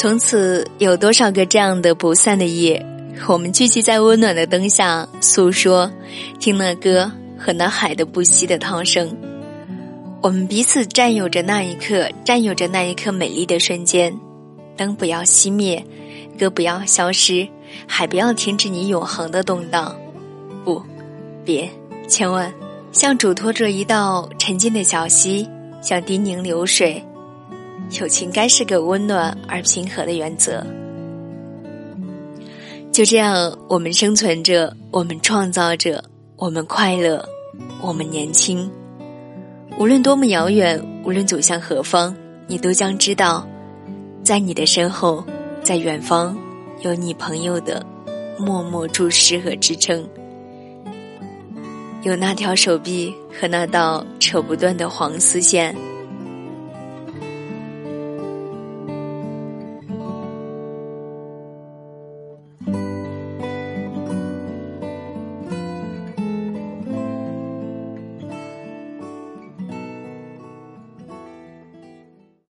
从此有多少个这样的不散的夜，我们聚集在温暖的灯下诉说，听那歌和那海的不息的涛声。我们彼此占有着那一刻，占有着那一刻美丽的瞬间。灯不要熄灭，歌不要消失，海不要停止你永恒的动荡。不，别，千万，像嘱托着一道沉静的小溪，像低宁流水。友情该是个温暖而平和的原则。就这样，我们生存着，我们创造着，我们快乐，我们年轻。无论多么遥远，无论走向何方，你都将知道。在你的身后，在远方，有你朋友的默默注视和支撑，有那条手臂和那道扯不断的黄丝线。